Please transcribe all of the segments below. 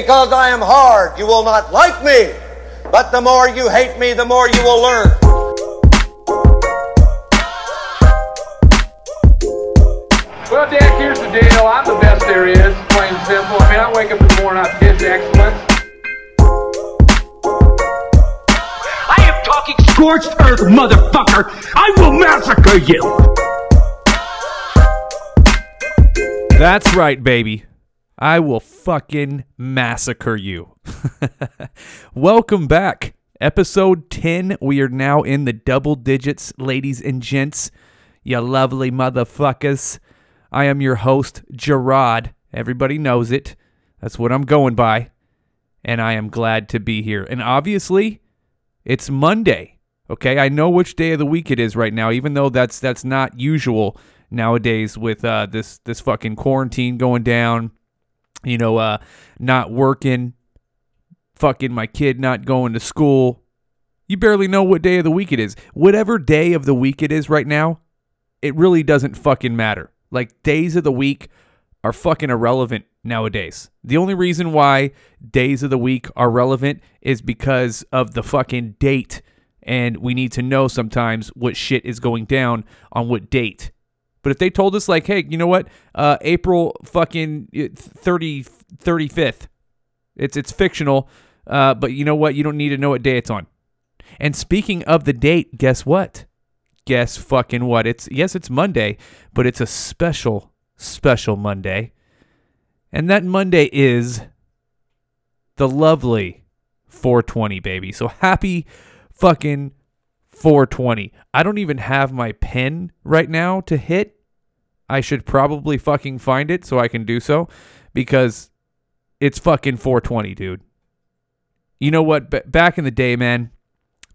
Because I am hard, you will not like me. But the more you hate me, the more you will learn. Well, Jack, here's the deal. I'm the best there is, plain and simple. I mean, I wake up in the morning, I piss excellence. I am talking scorched earth, motherfucker! I will massacre you! That's right, baby. I will fucking massacre you. Welcome back. Episode 10. We are now in the double digits, ladies and gents. You lovely motherfuckers. I am your host, Jarod. Everybody knows it. That's what I'm going by. And I am glad to be here. And obviously, it's Monday. Okay, I know which day of the week it is right now, even though that's that's not usual nowadays with uh, this this fucking quarantine going down. You know, uh, not working, fucking my kid not going to school. You barely know what day of the week it is. Whatever day of the week it is right now, it really doesn't fucking matter. Like days of the week are fucking irrelevant nowadays. The only reason why days of the week are relevant is because of the fucking date. And we need to know sometimes what shit is going down on what date. But if they told us, like, hey, you know what? Uh, April fucking uh, 30, 35th, it's, it's fictional. Uh, but you know what? You don't need to know what day it's on. And speaking of the date, guess what? Guess fucking what? It's yes, it's Monday, but it's a special, special Monday. And that Monday is the lovely 420, baby. So happy fucking 420. I don't even have my pen right now to hit. I should probably fucking find it so I can do so because it's fucking 420, dude. You know what? B- back in the day, man,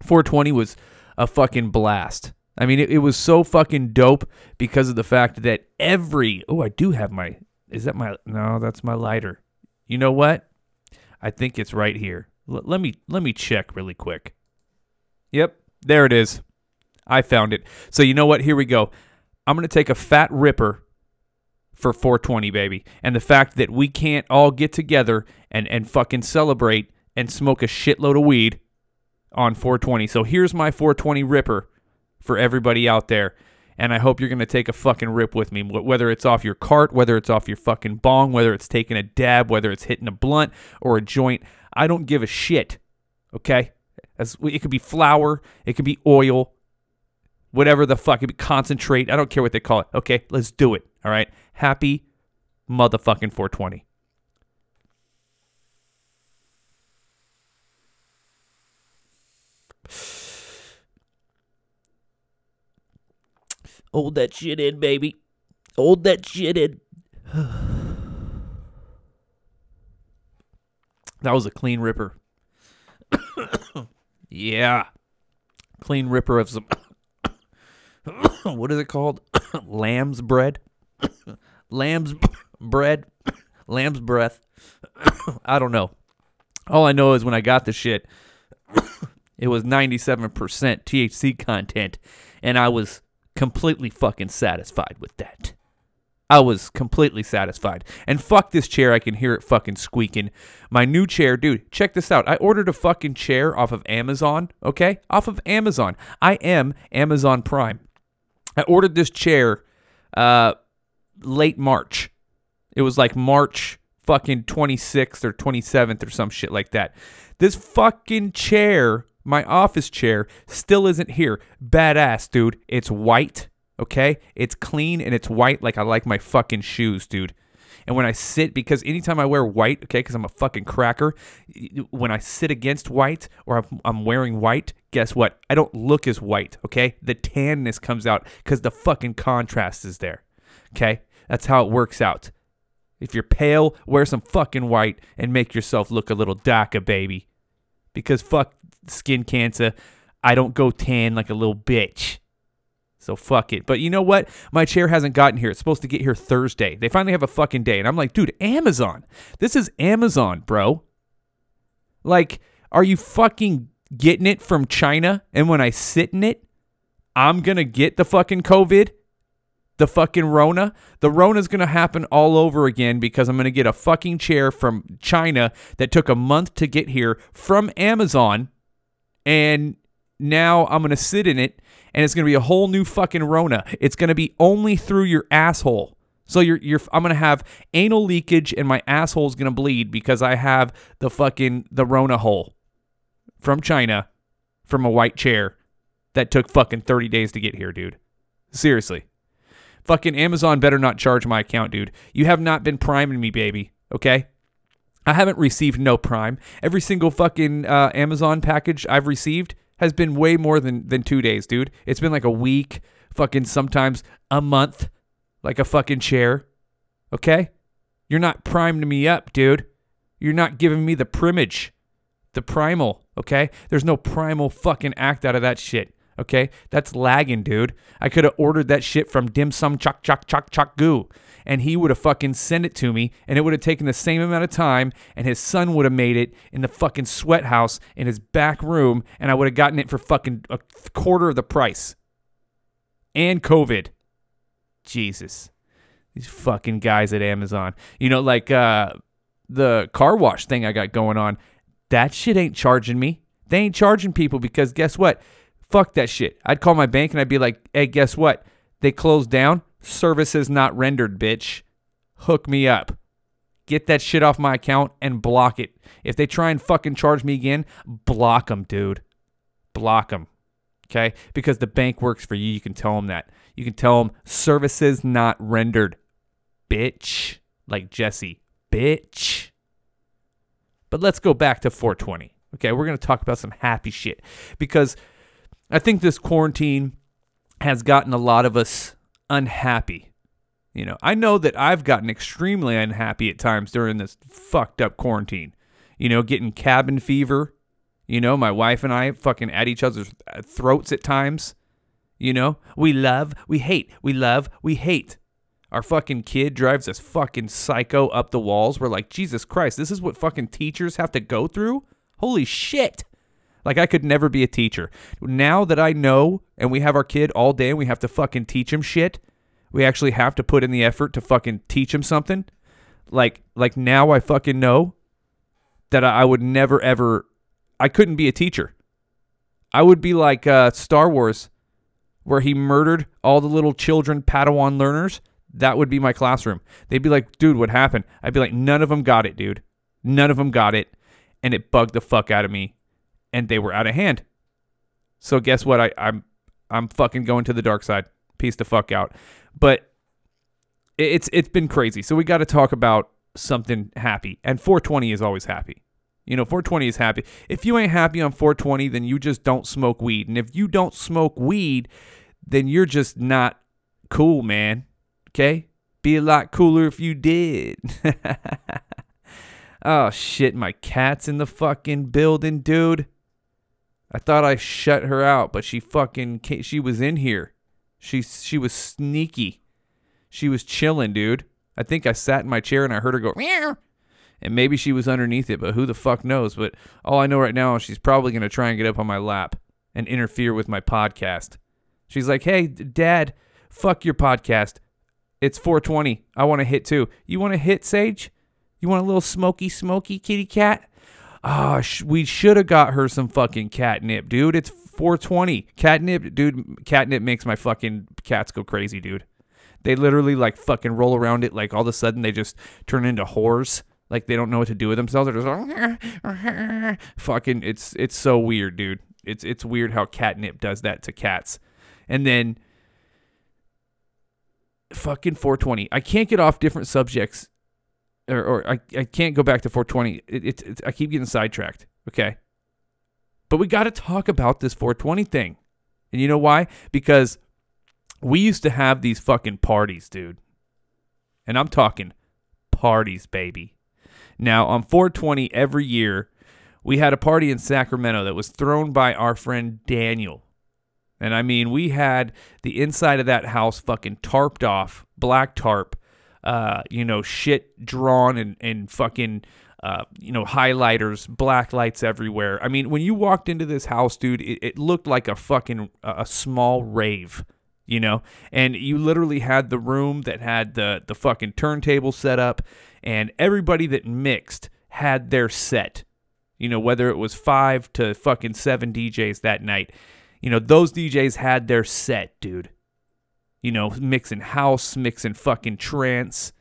420 was a fucking blast. I mean, it, it was so fucking dope because of the fact that every. Oh, I do have my. Is that my. No, that's my lighter. You know what? I think it's right here. L- let me let me check really quick. Yep, there it is. I found it. So you know what? Here we go. I'm gonna take a fat ripper for 420, baby, and the fact that we can't all get together and and fucking celebrate and smoke a shitload of weed on 420. So here's my 420 ripper for everybody out there. And I hope you're going to take a fucking rip with me, whether it's off your cart, whether it's off your fucking bong, whether it's taking a dab, whether it's hitting a blunt or a joint. I don't give a shit. Okay? As, it could be flour, it could be oil, whatever the fuck, it could be concentrate. I don't care what they call it. Okay? Let's do it. All right? Happy motherfucking 420. Hold that shit in, baby. Hold that shit in. that was a clean ripper. yeah. Clean ripper of some. what is it called? Lamb's bread? Lamb's bread? Lamb's breath? I don't know. All I know is when I got the shit, it was 97% THC content, and I was completely fucking satisfied with that. I was completely satisfied. And fuck this chair, I can hear it fucking squeaking. My new chair, dude, check this out. I ordered a fucking chair off of Amazon, okay? Off of Amazon. I am Amazon Prime. I ordered this chair uh late March. It was like March fucking 26th or 27th or some shit like that. This fucking chair, my office chair, still isn't here. Badass, dude. It's white, okay? It's clean and it's white like I like my fucking shoes, dude. And when I sit, because anytime I wear white, okay, because I'm a fucking cracker, when I sit against white or I'm, wearing white, guess what? I don't look as white, okay? The tanness comes out because the fucking contrast is there, okay? That's how it works out. If you're pale, wear some fucking white and make yourself look a little darker, baby. Because fuck skin cancer, I don't go tan like a little bitch. So fuck it. But you know what? My chair hasn't gotten here. It's supposed to get here Thursday. They finally have a fucking day. And I'm like, dude, Amazon. This is Amazon, bro. Like, are you fucking getting it from China? And when I sit in it, I'm going to get the fucking COVID? The fucking Rona. The Rona's going to happen all over again because I'm going to get a fucking chair from China that took a month to get here from Amazon. And now I'm going to sit in it and it's going to be a whole new fucking Rona. It's going to be only through your asshole. So you're you're I'm to have anal leakage and my asshole's to bleed because I have the fucking the Rona hole from China from a white chair that took fucking 30 days to get here, dude. Seriously. Fucking Amazon better not charge my account, dude. You have not been priming me, baby. Okay? I haven't received no prime. Every single fucking uh, Amazon package I've received has been way more than than two days, dude. It's been like a week, fucking sometimes a month, like a fucking chair. Okay? You're not priming me up, dude. You're not giving me the primage, the primal, okay? There's no primal fucking act out of that shit. Okay, that's lagging, dude. I could have ordered that shit from Dim Sum Chuck Chuck Chuck Chuck Goo, and he would have fucking sent it to me, and it would have taken the same amount of time, and his son would have made it in the fucking sweat house in his back room, and I would have gotten it for fucking a quarter of the price. And COVID. Jesus. These fucking guys at Amazon. You know, like uh the car wash thing I got going on. That shit ain't charging me. They ain't charging people because guess what? Fuck that shit. I'd call my bank and I'd be like, hey, guess what? They closed down. Services not rendered, bitch. Hook me up. Get that shit off my account and block it. If they try and fucking charge me again, block them, dude. Block them. Okay? Because the bank works for you. You can tell them that. You can tell them services not rendered, bitch. Like Jesse, bitch. But let's go back to 420. Okay, we're going to talk about some happy shit because I think this quarantine has gotten a lot of us unhappy. You know, I know that I've gotten extremely unhappy at times during this fucked up quarantine. You know, getting cabin fever. You know, my wife and I fucking at each other's uh, throats at times. You know, we love, we hate, we love, we hate. Our fucking kid drives us fucking psycho up the walls. We're like, Jesus Christ, this is what fucking teachers have to go through? Holy shit. Like I could never be a teacher. Now that I know and we have our kid all day and we have to fucking teach him shit, we actually have to put in the effort to fucking teach him something. Like like now I fucking know that I would never ever I couldn't be a teacher. I would be like uh, Star Wars where he murdered all the little children Padawan learners. That would be my classroom. They'd be like, "Dude, what happened?" I'd be like, "None of them got it, dude. None of them got it." And it bugged the fuck out of me and they were out of hand. So guess what? I, I'm I'm fucking going to the dark side. Peace the fuck out. But it's it's been crazy. So we got to talk about something happy. And 420 is always happy. You know, 420 is happy. If you ain't happy on 420, then you just don't smoke weed. And if you don't smoke weed, then you're just not cool, man. Okay? Be a lot cooler if you did. oh shit, my cat's in the fucking building, dude. I thought I shut her out, but she fucking ca she was in here. She she was sneaky. She was chilling, dude. I think I sat in my chair and I heard her go meow. And maybe she was underneath it, but who the fuck knows? But all I know right now is she's probably to try and get up on my lap and interfere with my podcast. She's like, "Hey, dad, fuck your podcast. It's 420. I want to hit too. You want to hit, Sage? You want a little smoky, smoky kitty cat? Ah, sh- we should have got her some fucking catnip, dude. It's 420. Catnip, dude. Catnip makes my fucking cats go crazy, dude. They literally like fucking roll around it. Like all of a sudden they just turn into whores. Like they don't know what to do with themselves. They're just fucking. It's it's so weird, dude. It's it's weird how catnip does that to cats. And then fucking 420. I can't get off different subjects or, or I, I can't go back to 420. It, it, it, I keep getting sidetracked. Okay. But we got to talk about this 420 thing. And you know why? Because we used to have these fucking parties, dude. And I'm talking parties, baby. Now, on 420 every year, we had a party in Sacramento that was thrown by our friend Daniel. And I mean, we had the inside of that house fucking tarped off, black tarp, uh, you know, shit drawn and, and fucking, uh, you know, highlighters, black lights everywhere. I mean, when you walked into this house, dude, it, it looked like a fucking, a small rave. you know? And you literally had the room that had the the fucking turntable set up and everybody that mixed had their set. You know, whether it was 5 to fucking 7 DJs that night. You know, those DJs had their set, dude. You know, mixing house, mixing fucking trance,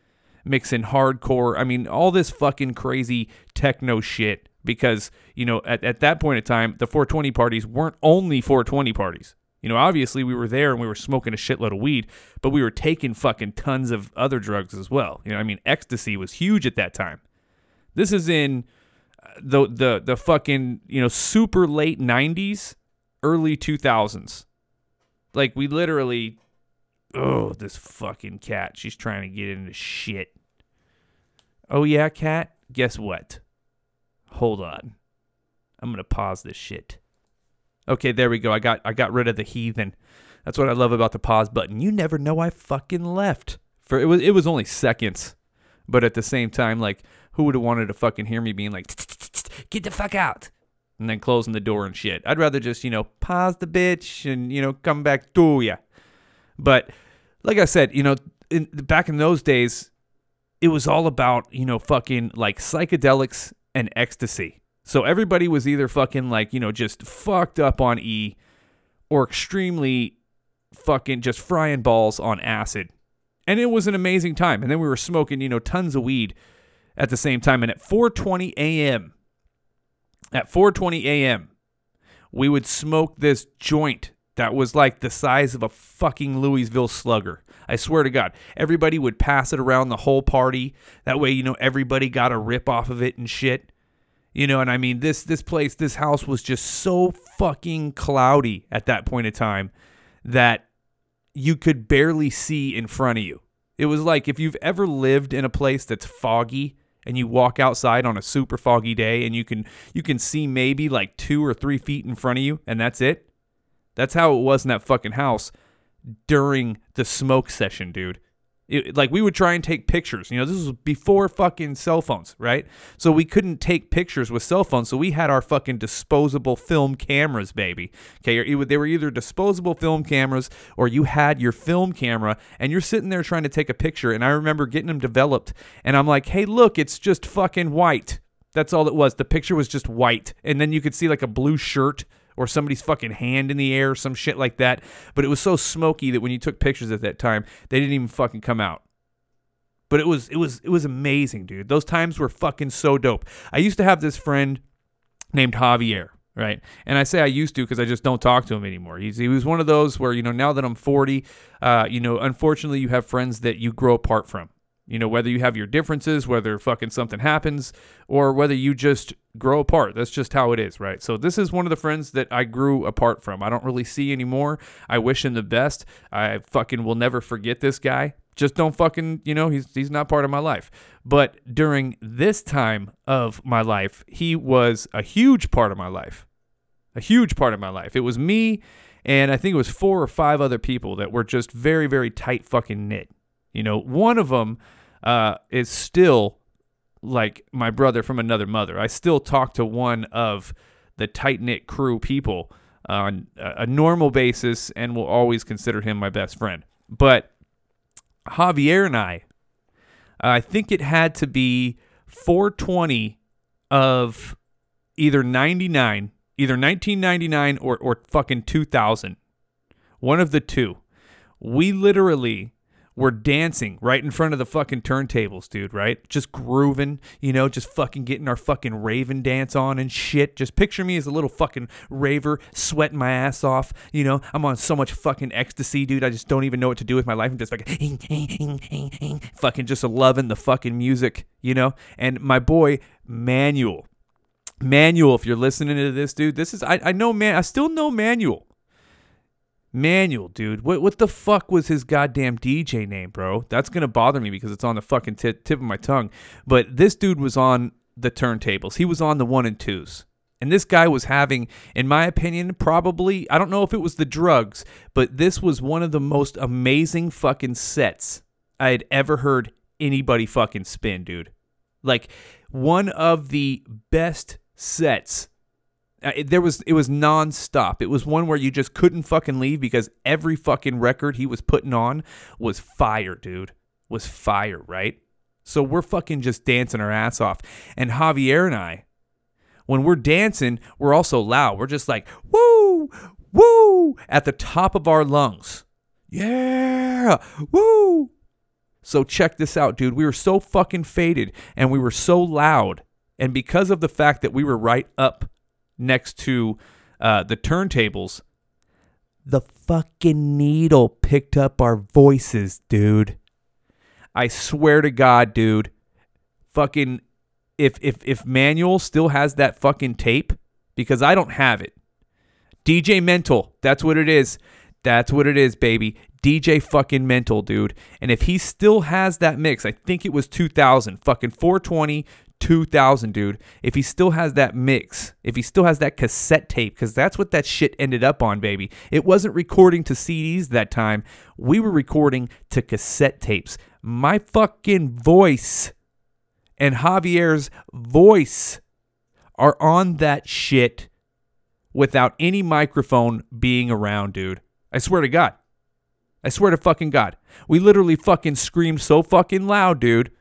mixing hardcore. I mean, all this fucking crazy techno shit because, you know, at, at that point in time, the 420 parties weren't only 420 parties. You know, obviously we were there and we were smoking a shitload of weed, but we were taking fucking tons of other drugs as well. You know, I mean, ecstasy was huge at that time. This is in uh, the the the fucking, you know, super late 90s, early 2000s. Like we literally oh, this fucking cat. She's trying to get into shit. Oh yeah, cat. Guess what? Hold on. I'm going to pause this shit. Okay, there we go. I got I got rid of the heathen. That's what I love about the pause button. You never know I fucking left. For it was it was only seconds. But at the same time like who would have wanted to fucking hear me being like get the fuck out and then closing the door and shit. I'd rather just, you know, pause the bitch and, you know, come back to ya. But like I said, you know, in, back in those days, it was all about, you know, fucking like psychedelics and ecstasy. So everybody was either fucking like, you know, just fucked up on E or extremely fucking just frying balls on acid. And it was an amazing time. And then we were smoking, you know, tons of weed at the same time. And at 4:20 a.m., at 4:20 a.m., we would smoke this joint that was like the size of a fucking Louisville slugger. I swear to God, everybody would pass it around the whole party. That way, you know, everybody got a rip off of it and shit. You know, and I mean this this place, this house was just so fucking cloudy at that point in time that you could barely see in front of you. It was like if you've ever lived in a place that's foggy and you walk outside on a super foggy day and you can you can see maybe like two or three feet in front of you and that's it. That's how it was in that fucking house during the smoke session, dude. It, like we would try and take pictures. You know, this was before fucking cell phones, right? So we couldn't take pictures with cell phones. So we had our fucking disposable film cameras, baby. Okay, they were either disposable film cameras or you had your film camera and you're sitting there trying to take a picture. And I remember getting them developed, and I'm like, hey, look, it's just fucking white. That's all it was. The picture was just white, and then you could see like a blue shirt or somebody's fucking hand in the air, some shit like that. But it was so smoky that when you took pictures at that time, they didn't even fucking come out. But it was it was it was amazing, dude. Those times were fucking so dope. I used to have this friend named Javier, right? And I say I used to because I just don't talk to him anymore. He's he was one of those where you know now that I'm 40, uh, you know, unfortunately you have friends that you grow apart from. You know, whether you have your differences, whether fucking something happens, or whether you just grow apart. That's just how it is, right? So this is one of the friends that I grew apart from. I don't really see anymore. I wish him the best. I fucking will never forget this guy. Just don't fucking, you know, he's he's not part of my life. But during this time of my life, he was a huge part of my life. A huge part of my life. It was me and I think it was four or five other people that were just very very tight fucking knit. You know, one of them uh, is still like my brother from another mother. I still talk to one of the tight knit crew people on a normal basis and will always consider him my best friend. But Javier and I, I think it had to be 420 of either 99, either 1999 or, or fucking 2000. One of the two. We literally were dancing right in front of the fucking turntables, dude, right? Just grooving, you know, just fucking getting our fucking raven dance on and shit. Just picture me as a little fucking raver, sweating my ass off. You know, I'm on so much fucking ecstasy, dude. I just don't even know what to do with my life. I'm just fucking, fucking just loving the fucking music, you know? And my boy, Manuel. Manuel, if you're listening to this, dude, this is, I, I know, man, I still know Manuel. Manuel, dude. What what the fuck was his goddamn DJ name, bro? That's gonna bother me because it's on the fucking t- tip of my tongue. But this dude was on the turntables. He was on the one and twos. And this guy was having, in my opinion, probably, I don't know if it was the drugs, but this was one of the most amazing fucking sets I had ever heard anybody fucking spin, dude. Like, one of the best sets Uh, it- there was it was nonstop. It was one where you just couldn't fucking leave because every fucking record he was putting on was fire, dude. Was fire, right? So we're fucking just dancing our ass off. And Javier and I, when we're dancing, we're also loud. We're just like, woo, woo, at the top of our lungs. Yeah, woo. So check this out, dude. We were so fucking faded and we were so loud. And because of the fact that we were right up next to uh, the turntables, the fucking needle picked up our voices, dude. I swear to God, dude. Fucking if if if Manuel still has that fucking tape, because I don't have it. DJ Mental, that's what it is. That's what it is, baby. DJ fucking Mental, dude. And if he still has that mix, I think it was 2000, fucking 420, 2000, dude. If he still has that mix, if he still has that cassette tape, because that's what that shit ended up on, baby. It wasn't recording to CDs that time. We were recording to cassette tapes. My fucking voice and Javier's voice are on that shit without any microphone being around, dude. I swear to God. I swear to fucking God. We literally fucking screamed so fucking loud, dude,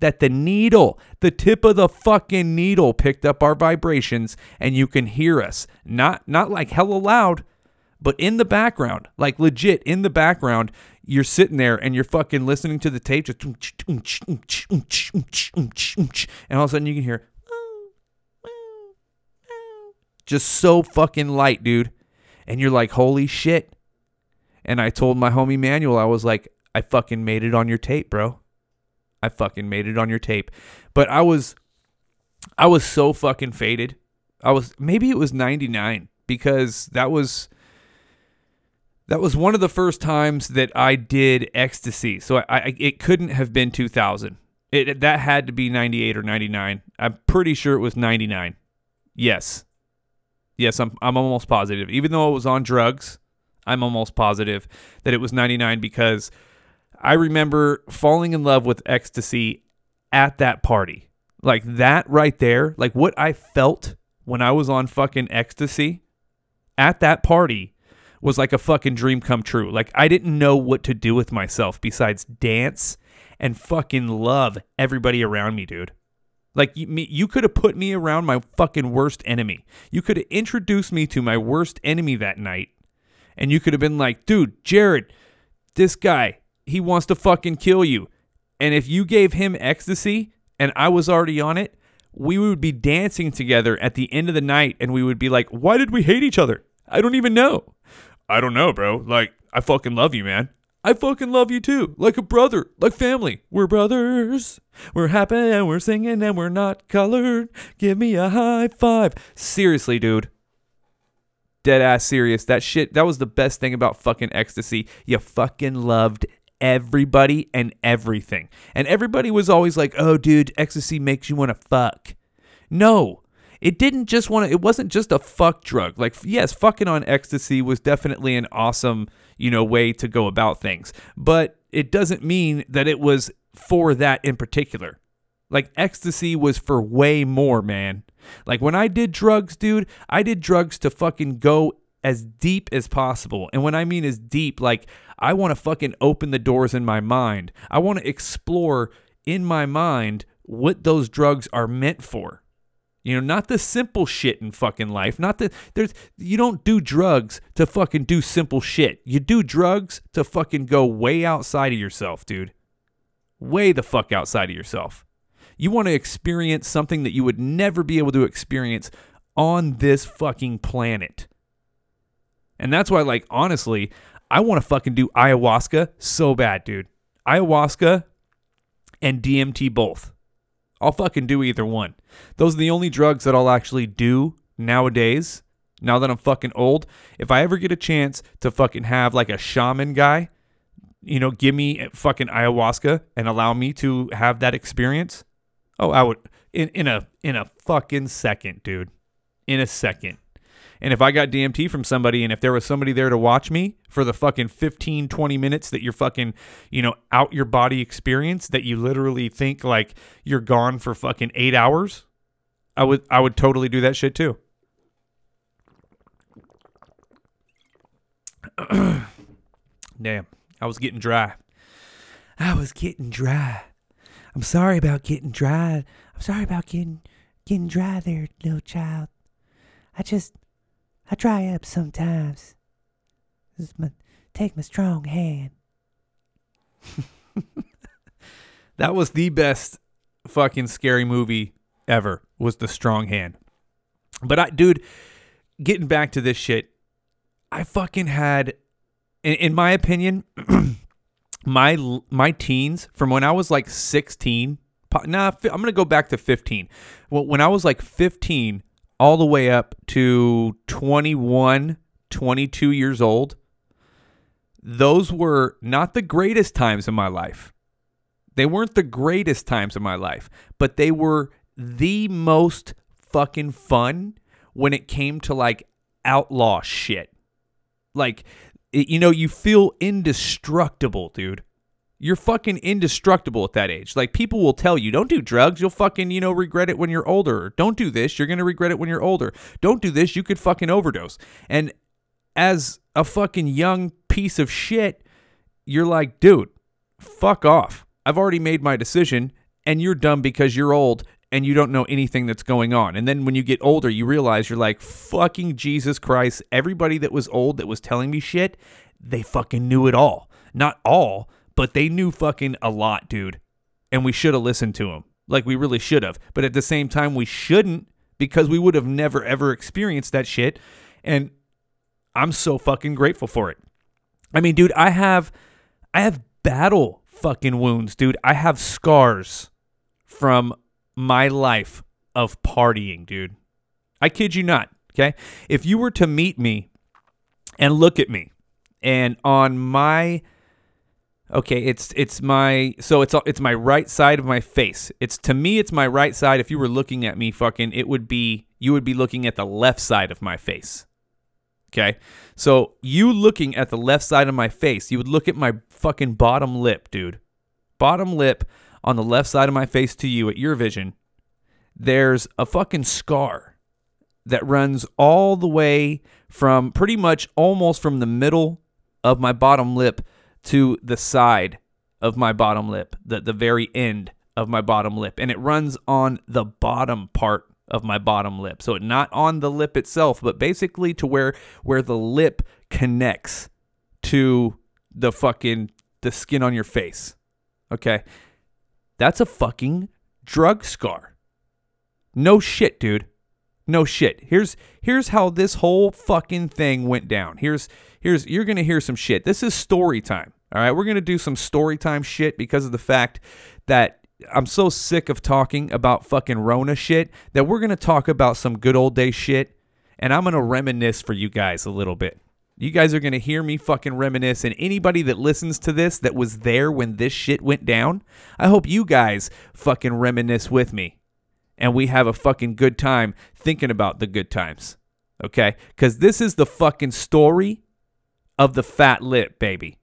that the needle, the tip of the fucking needle picked up our vibrations and you can hear us. Not not like hella loud, but in the background, like legit in the background, you're sitting there and you're fucking listening to the tape just and all of a sudden you can hear just so fucking light, dude. And you're like, holy shit. And I told my homie Manuel, I was like, I fucking made it on your tape, bro. I fucking made it on your tape. But I was I was so fucking faded. I was maybe it was 99 because that was that was one of the first times that I did ecstasy. So I, I it couldn't have been 2000. It that had to be 98 or 99. I'm pretty sure it was 99. Yes. Yes, I'm I'm almost positive. Even though it was on drugs, I'm almost positive that it was 99 because I remember falling in love with ecstasy at that party. Like that right there, like what I felt when I was on fucking ecstasy at that party was like a fucking dream come true. Like I didn't know what to do with myself besides dance and fucking love everybody around me, dude. Like you, you could have put me around my fucking worst enemy. You could have introduced me to my worst enemy that night, and you could have been like, "Dude, Jarod, this guy, he wants to fucking kill you." And if you gave him ecstasy and I was already on it, we would be dancing together at the end of the night, and we would be like, "Why did we hate each other? I don't even know." I don't know, bro. Like, I fucking love you, man. I fucking love you too. Like a brother, like family. We're brothers. We're happy and we're singing and we're not colored. Give me a high five. Seriously, dude. Dead ass serious. That shit, that was the best thing about fucking ecstasy. You fucking loved everybody and everything. And everybody was always like, oh, dude, ecstasy makes you want to fuck. No, it didn't just want to it wasn't just a fuck drug like yes fucking on ecstasy was definitely an awesome you know way to go about things but it doesn't mean that it was for that in particular like ecstasy was for way more man like when i did drugs dude i did drugs to fucking go as deep as possible and when i mean as deep like i want to fucking open the doors in my mind i want to explore in my mind what those drugs are meant for you know, not the simple shit in fucking life. Not the there's you don't do drugs to fucking do simple shit. You do drugs to fucking go way outside of yourself, dude. Way the fuck outside of yourself. You want to experience something that you would never be able to experience on this fucking planet. And that's why like honestly, I want to fucking do ayahuasca so bad, dude. Ayahuasca and DMT both. I'll fucking do either one. Those are the only drugs that I'll actually do nowadays. Now that I'm fucking old, if I ever get a chance to fucking have like a shaman guy, you know, give me fucking ayahuasca and allow me to have that experience. Oh, I would in in a in a fucking second, dude. In a second. And if I got DMT from somebody and if there was somebody there to watch me for the fucking 15, 20 minutes that you're fucking, you know, out your body experience that you literally think like you're gone for fucking eight hours, I would I would totally do that shit too. Damn, I was getting dry. I was getting dry. I'm sorry about getting dry. I'm sorry about getting getting dry there, little child. I just I dry up sometimes. My take my strong hand. that was the best fucking scary movie ever. Was The Strong Hand. But I dude, getting back to this shit, I fucking had in, in my opinion my my teens from when I was like 16 po- nah I'm to go back to 15 well when I was like 15 all the way up to 21 22 years old. Those were not the greatest times in my life. They weren't the greatest times in my life but they were the most fucking fun when it came to like outlaw shit. Like you know you feel indestructible dude you're fucking indestructible at that age. Like people will tell you don't do drugs. You'll fucking you know regret it when you're older. Don't do this. You're gonna regret it when you're older. Don't do this. You could fucking overdose. And as a fucking young piece of shit you're like dude fuck off. I've already made my decision and you're dumb because you're old and you don't know anything that's going on. And then when you get older, you realize you're like, fucking Jesus Christ, everybody that was old that was telling me shit, they fucking knew it all. Not all, but they knew fucking a lot, dude. And we should have listened to them. Like we really should have. But at the same time, we shouldn't because we would have never ever experienced that shit. And I'm so fucking grateful for it. I mean, dude, I have I have battle fucking wounds, dude. I have scars from my life of partying, dude. I kid you not, okay? If you were to meet me and look at me and on my okay, it's it's my so it's it's my right side of my face. It's to me it's my right side. If you were looking at me fucking it would be you would be looking at the left side of my face. Okay. So you looking at the left side of my face, you would look at my fucking bottom lip, dude. Bottom lip on the left side of my face to you at your vision. There's a fucking scar that runs all the way from pretty much almost from the middle of my bottom lip to the side of my bottom lip, the, the very end of my bottom lip. And it runs on the bottom part of my bottom lip. So not on the lip itself, but basically to where where the lip connects to the fucking the skin on your face. Okay? That's a fucking drug scar. No shit, dude. No shit. Here's here's how this whole fucking thing went down. Here's here's you're gonna hear some shit. This is story time. All right, we're gonna do some story time shit because of the fact that I'm so sick of talking about fucking Rona shit that we're gonna talk about some good old day shit, and I'm gonna reminisce for you guys a little bit. You guys are gonna hear me fucking reminisce, and anybody that listens to this that was there when this shit went down, I hope you guys fucking reminisce with me and we have a fucking good time thinking about the good times. Okay? Because this is the fucking story of the fat lip, baby.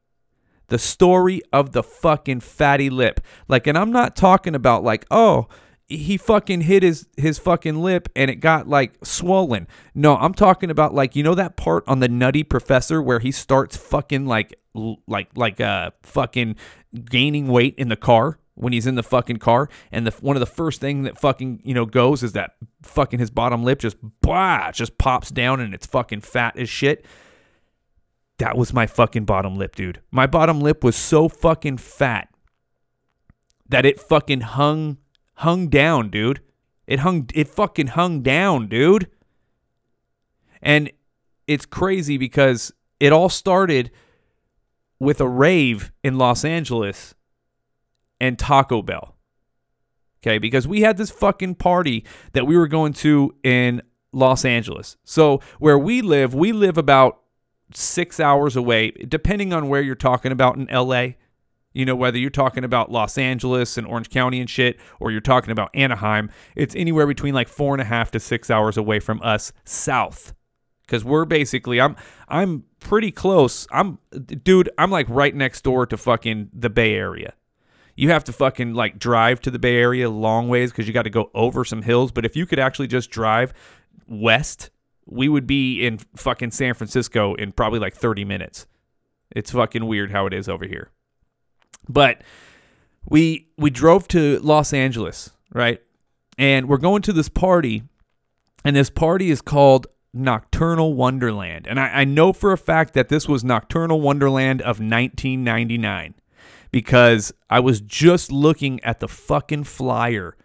The story of the fucking fatty lip. Like, and I'm not talking about like, oh, he fucking hit his his fucking lip and it got like swollen. No, I'm talking about like you know that part on the Nutty Professor where he starts fucking like like like uh fucking gaining weight in the car when he's in the fucking car and the one of the first thing that fucking you know goes is that fucking his bottom lip just blah just pops down and it's fucking fat as shit. That was my fucking bottom lip, dude. My bottom lip was so fucking fat that it fucking hung hung down, dude. It hung it fucking hung down, dude. And it's crazy because it all started with a rave in Los Angeles and Taco Bell. Okay, because we had this fucking party that we were going to in Los Angeles. So where we live, we live about six hours away, depending on where you're talking about in LA. You know, whether you're talking about Los Angeles and Orange County and shit, or you're talking about Anaheim, it's anywhere between like four and a half to six hours away from us south. Cause we're basically I'm I'm pretty close. I'm dude, I'm like right next door to fucking the Bay Area. You have to fucking like drive to the Bay Area long ways because you got to go over some hills. But if you could actually just drive west we would be in fucking San Francisco in probably like 30 minutes. It's fucking weird how it is over here. But we we drove to Los Angeles, right? And we're going to this party, and this party is called Nocturnal Wonderland. And I, I know for a fact that this was Nocturnal Wonderland of 1999 because I was just looking at the fucking flyer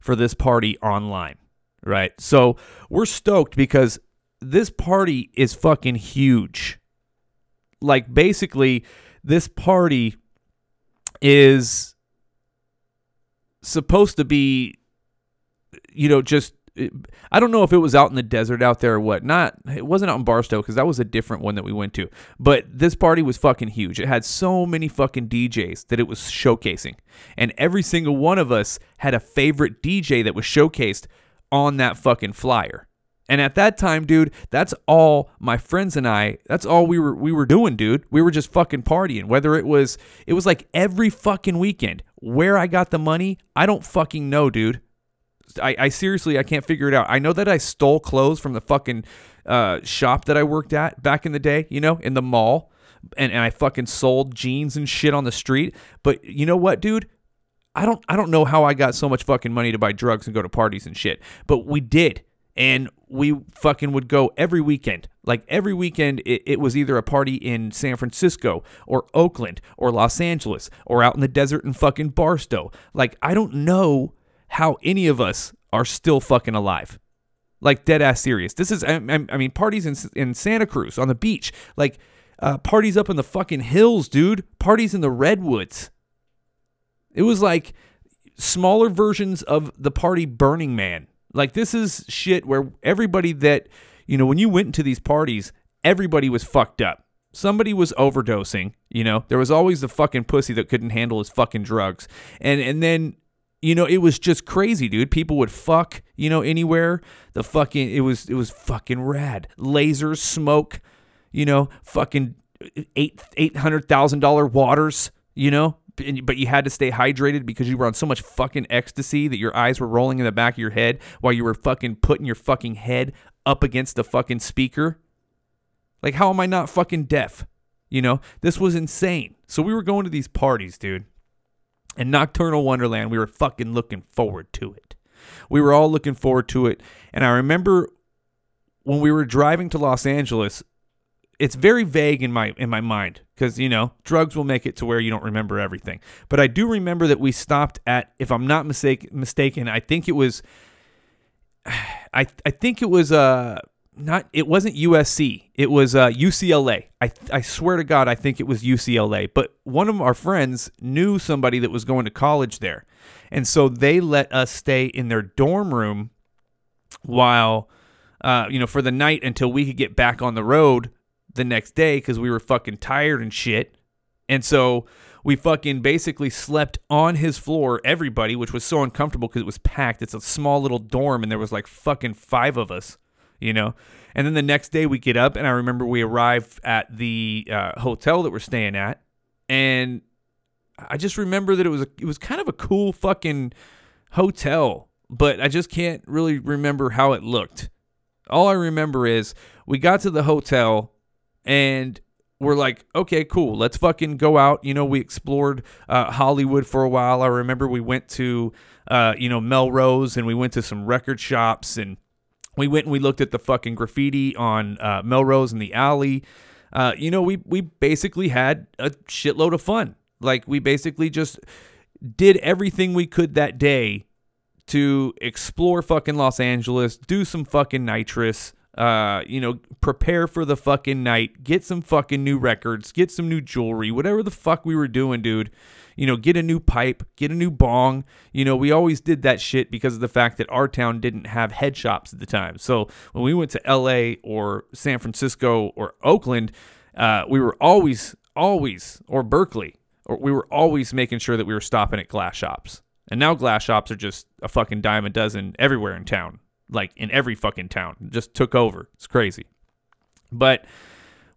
for this party online, right? So we're stoked because this party is fucking huge. Like, basically, this party is supposed to be, you know, just. I don't know if it was out in the desert out there or what. Not, it wasn't out in Barstow because that was a different one that we went to. But this party was fucking huge. It had so many fucking DJs that it was showcasing, and every single one of us had a favorite DJ that was showcased on that fucking flyer. And at that time, dude, that's all my friends and I, that's all we were we were doing, dude. We were just fucking partying. Whether it was it was like every fucking weekend. Where I got the money, I don't fucking know, dude. I, I seriously I can't figure it out. I know that I stole clothes from the fucking uh, shop that I worked at back in the day, you know, in the mall. And, and I fucking sold jeans and shit on the street. But you know what, dude? I don't I don't know how I got so much fucking money to buy drugs and go to parties and shit. But we did and we fucking would go every weekend. Like every weekend, it, it, was either a party in San Francisco or Oakland or Los Angeles or out in the desert in fucking Barstow. Like, I don't know how any of us are still fucking alive. Like, dead ass serious. This is, I, I mean, parties in, in Santa Cruz on the beach. Like, uh, parties up in the fucking hills, dude. Parties in the redwoods. It was like smaller versions of the party Burning Man like this is shit where everybody that, you know, when you went into these parties, everybody was fucked up. Somebody was overdosing, you know. There was always the fucking pussy that couldn't handle his fucking drugs. And and then you know, it was just crazy, dude. People would fuck, you know, anywhere. The fucking it was it was fucking rad. Lasers, smoke, you know, fucking eight eight hundred thousand dollar waters, you know, but you had to stay hydrated because you were on so much fucking ecstasy that your eyes were rolling in the back of your head while you were fucking putting your fucking head up against the fucking speaker. Like, how am I not fucking deaf? You know, this was insane. So we were going to these parties, dude. And Nocturnal Wonderland, we were fucking looking forward to it. We were all looking forward to it. And I remember when we were driving to Los Angeles, it's very vague in my in my mind because you know drugs will make it to where you don't remember everything. But I do remember that we stopped at, if I'm not mistake, mistaken, I think it was, I I think it was uh not it wasn't USC, it was uh, UCLA. I I swear to God, I think it was UCLA. But one of our friends knew somebody that was going to college there, and so they let us stay in their dorm room while. Uh, you know, for the night until we could get back on the road the next day because we were fucking tired and shit. And so we fucking basically slept on his floor, everybody, which was so uncomfortable because it was packed. It's a small little dorm and there was like fucking five of us, you know? And then the next day we get up and I remember we arrived at the uh, hotel that we're staying at. And I just remember that it was a, it was kind of a cool fucking hotel, but I just can't really remember how it looked. All I remember is we got to the hotel and we're like, okay, cool. Let's fucking go out. You know, we explored uh, Hollywood for a while. I remember we went to, uh, you know, Melrose and we went to some record shops and we went and we looked at the fucking graffiti on uh, Melrose in the alley. Uh, you know, we we basically had a shitload of fun. Like we basically just did everything we could that day to explore fucking Los Angeles, do some fucking nitrous, uh, you know, prepare for the fucking night, get some fucking new records, get some new jewelry, whatever the fuck we were doing, dude. You know, get a new pipe, get a new bong. You know, we always did that shit because of the fact that our town didn't have head shops at the time. So when we went to LA or San Francisco or Oakland, uh, we were always, always, or Berkeley, or we were always making sure that we were stopping at glass shops. And now glass shops are just a fucking dime a dozen everywhere in town like in every fucking town. just took over. It's crazy. But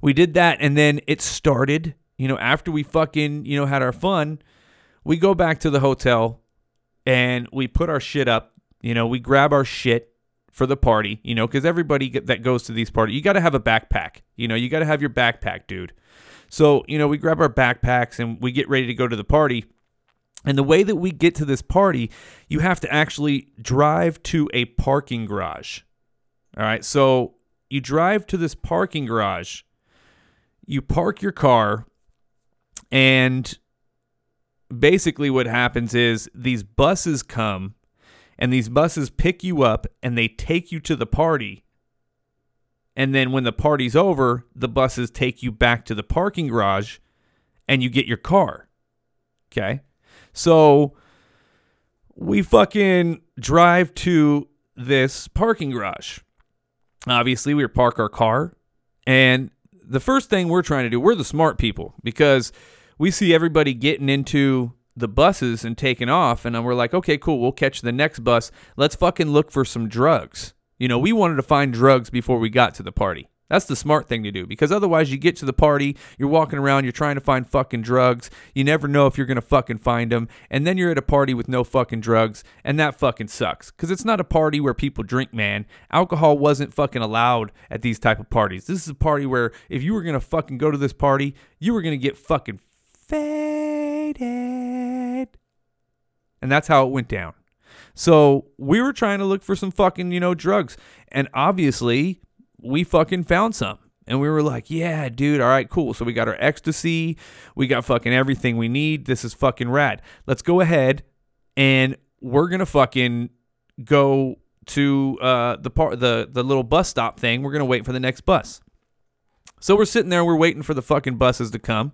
we did that and then it started, you know, after we fucking, you know, had our fun, we go back to the hotel and we put our shit up. You know, we grab our shit for the party, you know, because everybody that goes to these parties, you got to have a backpack. You know, you got to have your backpack, dude. So, you know, we grab our backpacks and we get ready to go to the party. And the way that we get to this party, you have to actually drive to a parking garage. All right. So you drive to this parking garage, you park your car, and basically what happens is these buses come and these buses pick you up and they take you to the party. And then when the party's over, the buses take you back to the parking garage and you get your car. Okay. So we fucking drive to this parking garage. Obviously, we park our car. And the first thing we're trying to do, we're the smart people because we see everybody getting into the buses and taking off. And we're like, okay, cool. We'll catch the next bus. Let's fucking look for some drugs. You know, we wanted to find drugs before we got to the party. That's the smart thing to do because otherwise you get to the party, you're walking around, you're trying to find fucking drugs. You never know if you're going to fucking find them. And then you're at a party with no fucking drugs. And that fucking sucks because it's not a party where people drink, man. Alcohol wasn't fucking allowed at these type of parties. This is a party where if you were going to fucking go to this party, you were going to get fucking faded. And that's how it went down. So we were trying to look for some fucking, you know, drugs. And obviously, we fucking found some. And we were like, yeah, dude, all right, cool. So we got our ecstasy. We got fucking everything we need. This is fucking rad. Let's go ahead and we're going to fucking go to uh, the part the the little bus stop thing. We're to wait for the next bus. So we're sitting there, we're waiting for the fucking buses to come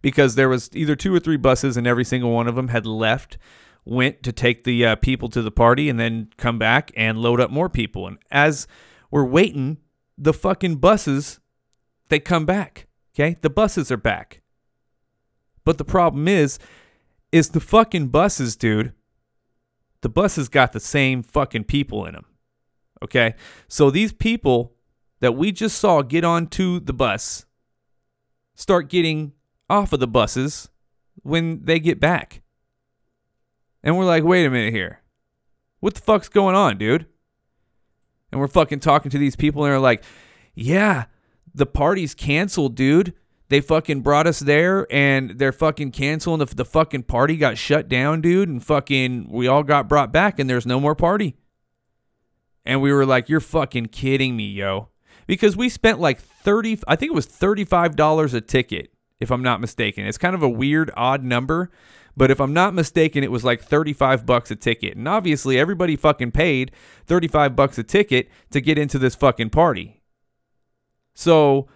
because there was either two or three buses and every single one of them had left went to take the uh, people to the party and then come back and load up more people and as we're waiting the fucking buses they come back okay the buses are back but the problem is is the fucking buses dude the buses got the same fucking people in them okay so these people that we just saw get onto the bus start getting off of the buses when they get back. And we're like, wait a minute here. What the fuck's going on, dude? And we're fucking talking to these people and they're like, yeah, the party's canceled, dude. They fucking brought us there and they're fucking canceling the, the fucking party got shut down, dude. And fucking, we all got brought back and there's no more party. And we were like, you're fucking kidding me, yo. Because we spent like 30, I think it was $35 a ticket, if I'm not mistaken. It's kind of a weird, odd number. But if I'm not mistaken, it was like 35 bucks a ticket. And obviously, everybody fucking paid 35 bucks a ticket to get into this fucking party. So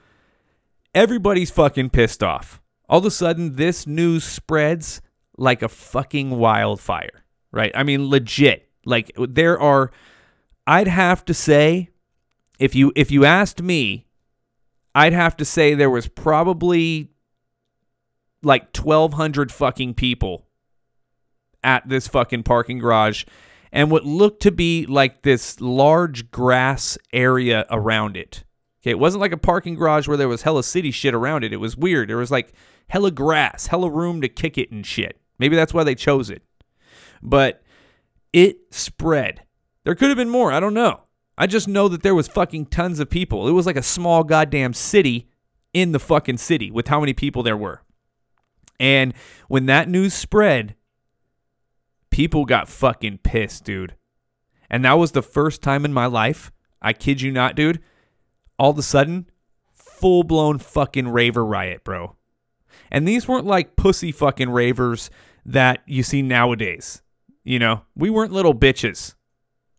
everybody's fucking pissed off. All of a sudden, this news spreads like a fucking wildfire, right? I mean, legit. Like there are, I'd have to say, if you if you asked me, I'd have to say there was probably like 1200 fucking people at this fucking parking garage and what looked to be like this large grass area around it. Okay, it wasn't like a parking garage where there was hella city shit around it. It was weird. There was like hella grass, hella room to kick it and shit. Maybe that's why they chose it. But it spread. There could have been more. I don't know. I just know that there was fucking tons of people. It was like a small goddamn city in the fucking city with how many people there were. And when that news spread, people got fucking pissed, dude. And that was the first time in my life, I kid you not, dude, all of a sudden, full blown fucking raver riot, bro. And these weren't like pussy fucking ravers that you see nowadays. You know, we weren't little bitches.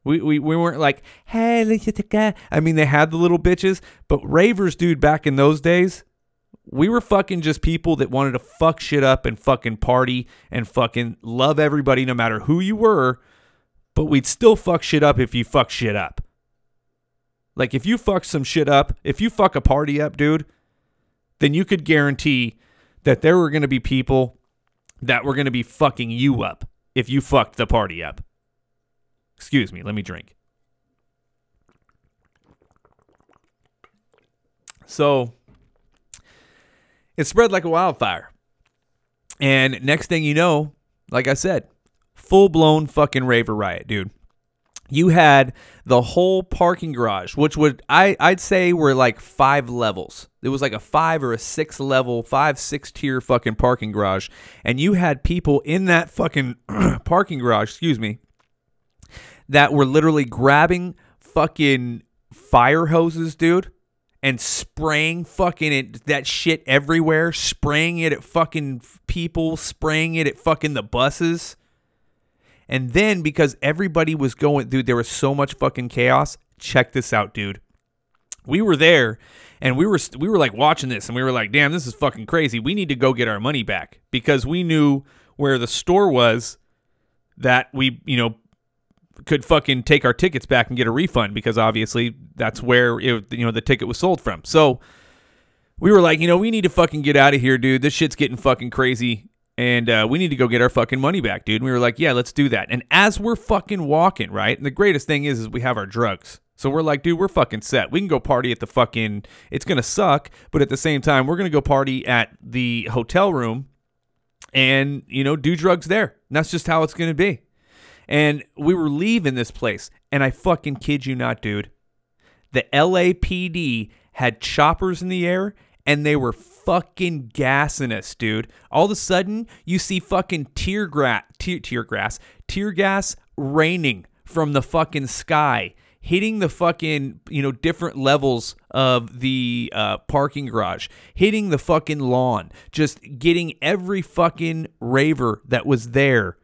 We, we, we weren't like, hey, let's get the guy. I mean, they had the little bitches, but ravers, dude, back in those days, we were fucking just people that wanted to fuck shit up and fucking party and fucking love everybody no matter who you were, but we'd still fuck shit up if you fuck shit up. Like if you fuck some shit up, if you fuck a party up, dude, then you could guarantee that there were going to be people that were going to be fucking you up if you fucked the party up. Excuse me, let me drink. So it spread like a wildfire. And next thing you know, like I said, full blown fucking raver riot, dude. you had the whole parking garage, which would I I'd say were like five levels. It was like a five or a six level, five six tier fucking parking garage, and you had people in that fucking parking garage, excuse me, that were literally grabbing fucking fire hoses, dude, and spraying fucking it that shit everywhere, spraying it at fucking people, spraying it at fucking the buses. And then because everybody was going, dude, there was so much fucking chaos. Check this out, dude. We were there and we were we were like watching this and we were like, "Damn, this is fucking crazy. We need to go get our money back." Because we knew where the store was that we, you know, could fucking take our tickets back and get a refund because obviously that's where it, you know the ticket was sold from. So we were like, you know, we need to fucking get out of here, dude. This shit's getting fucking crazy. And uh, we need to go get our fucking money back, dude. And we were like, yeah, let's do that. And as we're fucking walking, right? And the greatest thing is, is we have our drugs. So we're like, dude, we're fucking set. We can go party at the fucking. It's gonna suck, but at the same time, we're gonna go party at the hotel room, and you know, do drugs there. And that's just how it's gonna be. And we were leaving this place, and I fucking kid you not, dude. The LAPD had choppers in the air and they were fucking gassing us, dude. All of a sudden, you see fucking tear grass, tear, tear grass, tear gas raining from the fucking sky, hitting the fucking you know different levels of the uh, parking garage, hitting the fucking lawn, just getting every fucking raver that was there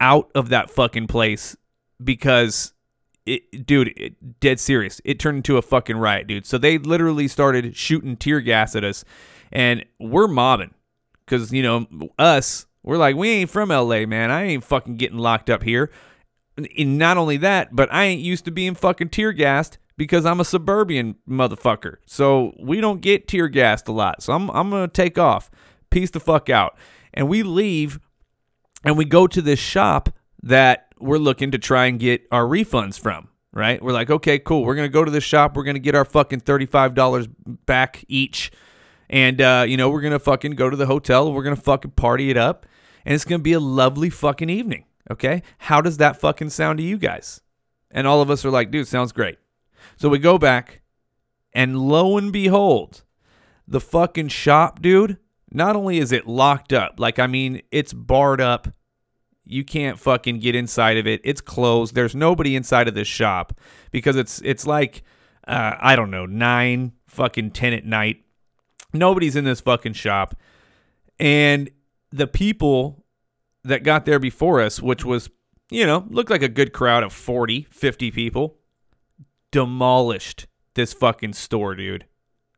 out of that fucking place because it, dude, it, dead serious. It turned into a fucking riot, dude. So they literally started shooting tear gas at us, and we're mobbing because you know us. We're like, we ain't from LA, man. I ain't fucking getting locked up here. And not only that, but I ain't used to being fucking tear gassed because I'm a suburban motherfucker. So we don't get tear gassed a lot. So I'm I'm gonna take off. Peace the fuck out. And we leave and we go to this shop that we're looking to try and get our refunds from, right? We're like, okay, cool. We're going to go to this shop. We're going to get our fucking $35 back each. And, uh, you know, we're going to fucking go to the hotel. We're going to fucking party it up. And it's going to be a lovely fucking evening. Okay. How does that fucking sound to you guys? And all of us are like, dude, sounds great. So we go back, and lo and behold, the fucking shop, dude, not only is it locked up, like, I mean, it's barred up you can't fucking get inside of it. It's closed. There's nobody inside of this shop because it's it's like uh, I don't know nine fucking ten at night. Nobody's in this fucking shop, and the people that got there before us, which was you know looked like a good crowd of 40, 50 people, demolished this fucking store, dude.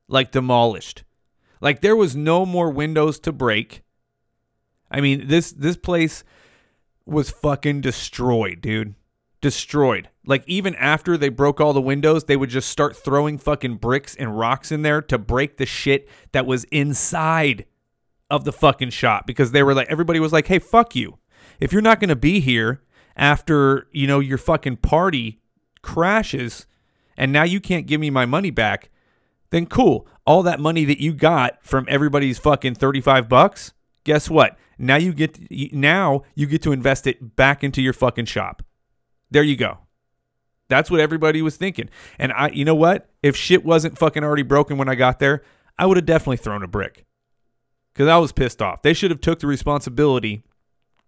Like demolished. Like there was no more windows to break. I mean, this this place was fucking destroyed, dude. Destroyed. Like even after they broke all the windows, they would just start throwing fucking bricks and rocks in there to break the shit that was inside of the fucking shop because they were like everybody was like, "Hey, fuck you. If you're not going to be here after, you know, your fucking party crashes and now you can't give me my money back, then cool. All that money that you got from everybody's fucking 35 bucks, guess what? Now you get now you get to invest it back into your fucking shop. There you go. That's what everybody was thinking. And I you know what? If shit wasn't fucking already broken when I got there, I would have definitely thrown a brick. Cuz I was pissed off. They should have took the responsibility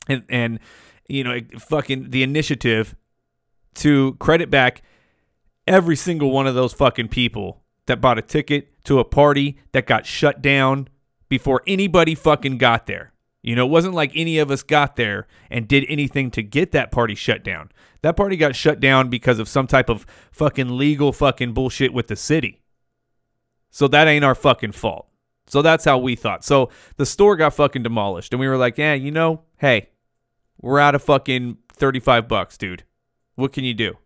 and and you know, fucking the initiative to credit back every single one of those fucking people that bought a ticket to a party that got shut down before anybody fucking got there. You know, it wasn't like any of us got there and did anything to get that party shut down. That party got shut down because of some type of fucking legal fucking bullshit with the city. So that ain't our fucking fault. So that's how we thought. So the store got fucking demolished and we were like, "Yeah, you know, hey, we're out of fucking 35 bucks, dude. What can you do?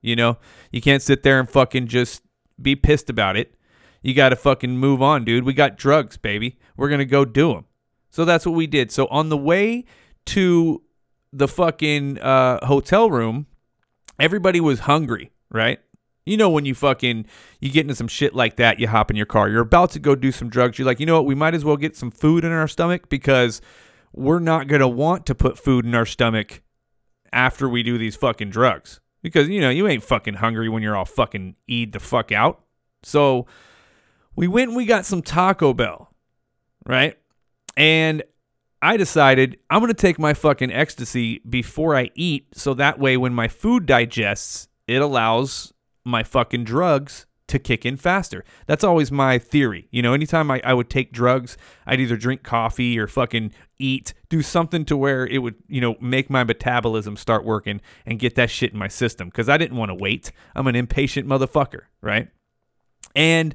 You know, you can't sit there and fucking just be pissed about it. You got to fucking move on, dude. We got drugs, baby. We're going to go do them. So that's what we did. So on the way to the fucking uh, hotel room, everybody was hungry, right? You know when you fucking you get into some shit like that, you hop in your car. You're about to go do some drugs. You're like, you know what? We might as well get some food in our stomach because we're not gonna want to put food in our stomach after we do these fucking drugs. Because you know you ain't fucking hungry when you're all fucking eat the fuck out. So we went and we got some Taco Bell, right? And I decided I'm gonna take my fucking ecstasy before I eat, so that way when my food digests, it allows my fucking drugs to kick in faster. That's always my theory. You know, anytime I, I would take drugs, I'd either drink coffee or fucking eat, do something to where it would, you know, make my metabolism start working and get that shit in my system. Because I didn't want to wait. I'm an impatient motherfucker, right? And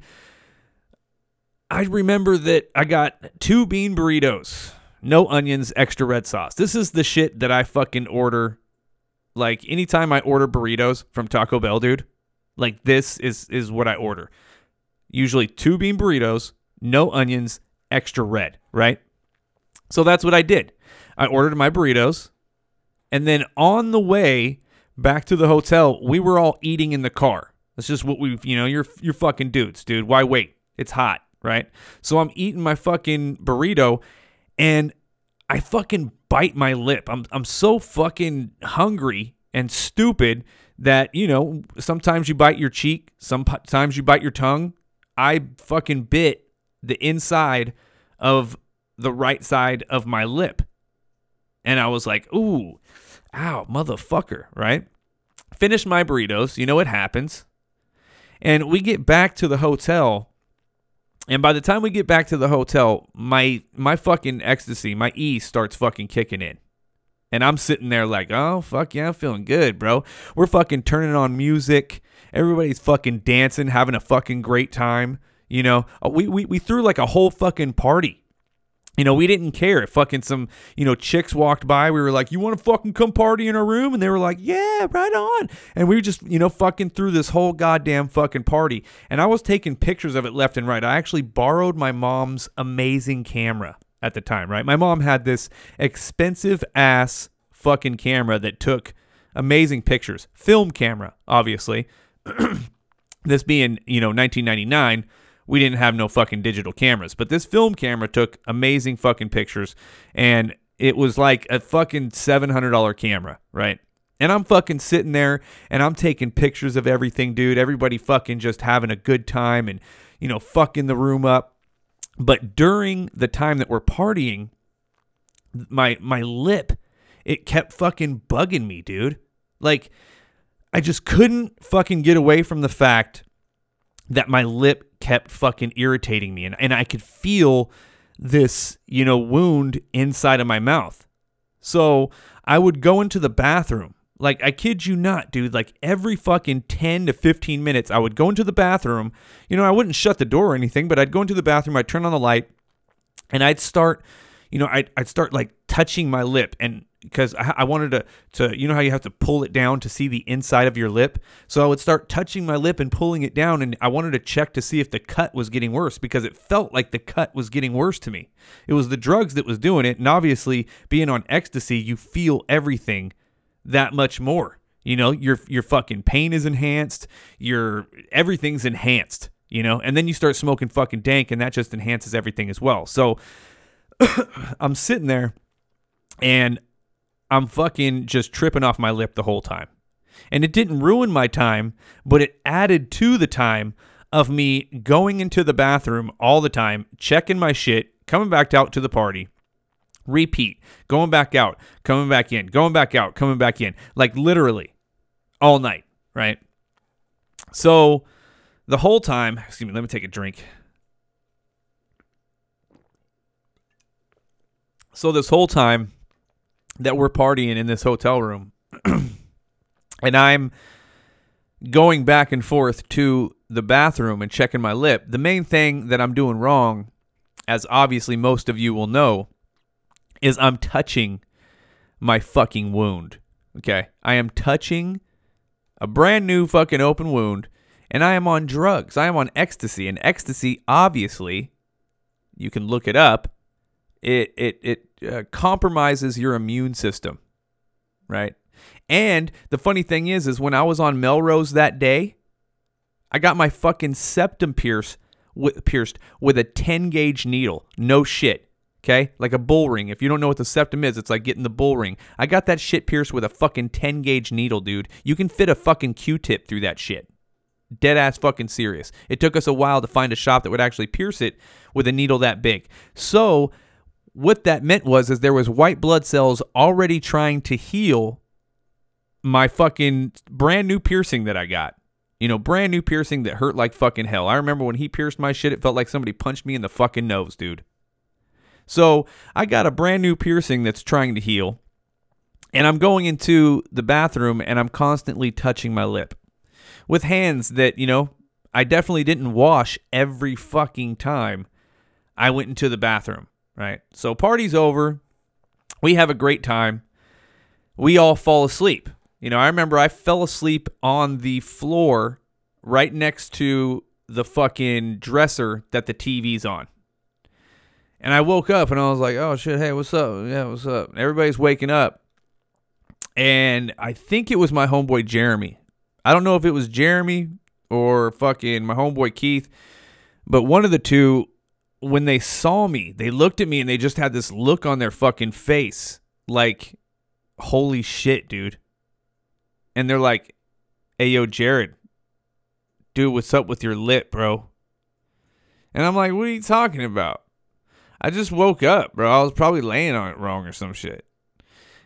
I remember that I got two bean burritos, no onions, extra red sauce. This is the shit that I fucking order. Like anytime I order burritos from Taco Bell, dude, like this is is what I order. Usually two bean burritos, no onions, extra red, right? So that's what I did. I ordered my burritos, and then on the way back to the hotel, we were all eating in the car. That's just what we've, you know, you're you're fucking dudes, dude. Why wait? It's hot, right? So I'm eating my fucking burrito, and I fucking bite my lip. I'm I'm so fucking hungry and stupid that you know sometimes you bite your cheek, sometimes you bite your tongue. I fucking bit the inside of the right side of my lip, and I was like, "Ooh, ow, motherfucker!" Right? Finish my burritos. You know what happens? And we get back to the hotel. And by the time we get back to the hotel, my my fucking ecstasy, my E starts fucking kicking in. And I'm sitting there like, oh fuck yeah, I'm feeling good, bro. We're fucking turning on music. Everybody's fucking dancing, having a fucking great time. You know, Uh, we, we, we threw like a whole fucking party. You know, we didn't care if fucking some, you know, chicks walked by. We were like, you want to fucking come party in our room? And they were like, yeah, right on. And we just, you know, fucking through this whole goddamn fucking party. And I was taking pictures of it left and right. I actually borrowed my mom's amazing camera at the time, right? My mom had this expensive ass fucking camera that took amazing pictures. Film camera, obviously. this being, you know, 1999 we didn't have no fucking digital cameras. But this film camera took amazing fucking pictures, and it was like a fucking seven hundred dollar camera, right? And I'm fucking sitting there and I'm taking pictures of everything, dude. Everybody fucking just having a good time and you know fucking the room up. But during the time that we're partying, my my lip it kept fucking bugging me, dude. Like I just couldn't fucking get away from the fact that my lip kept fucking irritating me and, and I could feel this, you know, wound inside of my mouth. So I would go into the bathroom. Like, I kid you not, dude. Like, every fucking 10 to 15 minutes, I would go into the bathroom. You know, I wouldn't shut the door or anything, but I'd go into the bathroom, I'd turn on the light, and I'd start, you know, I'd, I'd start like touching my lip. And because I, I wanted to, to, you know how you have to pull it down to see the inside of your lip. So I would start touching my lip and pulling it down, and I wanted to check to see if the cut was getting worse because it felt like the cut was getting worse to me. It was the drugs that was doing it, and obviously being on ecstasy, you feel everything that much more. You know, your your fucking pain is enhanced, your everything's enhanced, you know, and then you start smoking fucking dank and that just enhances everything as well. So I'm sitting there and I'm fucking just tripping off my lip the whole time. And it didn't ruin my time, but it added to the time of me going into the bathroom all the time, checking my shit, coming back out to the party, repeat, going back out, coming back in, going back out, coming back in, like literally all night, right? So the whole time, excuse me, let me take a drink. So this whole time that we're partying in this hotel room and I'm going back and forth to the bathroom and checking my lip, the main thing that I'm doing wrong, as obviously most of you will know, is I'm touching my fucking wound. Okay. I am touching a brand new fucking open wound and I am on drugs. I am on ecstasy. And ecstasy, obviously, you can look it up, it, it, it uh, compromises your immune system, right? And the funny thing is, is when I was on Melrose that day, I got my fucking septum pierced with, pierced with a 10 gauge needle. No shit. Okay? Like a bull ring. If you don't know what the septum is, it's like getting the bull ring. I got that shit pierced with a fucking 10 gauge needle, dude. You can fit a fucking Q tip through that shit. Dead ass fucking serious. It took us a while to find a shop that would actually pierce it with a needle that big. So, what that meant was is there was white blood cells already trying to heal my fucking brand new piercing that I got. You know, brand new piercing that hurt like fucking hell. I remember when he pierced my shit, it felt like somebody punched me in the fucking nose, dude. So I got a brand new piercing that's trying to heal. And I'm going into the bathroom and I'm constantly touching my lip with hands that, you know, I definitely didn't wash every fucking time I went into the bathroom, right? So party's over. We have a great time. We all fall asleep. You know, I remember I fell asleep on the floor right next to the fucking dresser that the TV's on. And I woke up and I was like, oh shit, hey, what's up? Yeah, what's up? Everybody's waking up. And I think it was my homeboy Jeremy. I don't know if it was Jeremy or fucking my homeboy Keith, but one of the two, when they saw me, they looked at me and they just had this look on their fucking face like, holy shit, dude. And they're like, hey, yo, Jarod, dude, what's up with your lip, bro? And I'm like, what are you talking about? I just woke up, bro. I was probably laying on it wrong or some shit.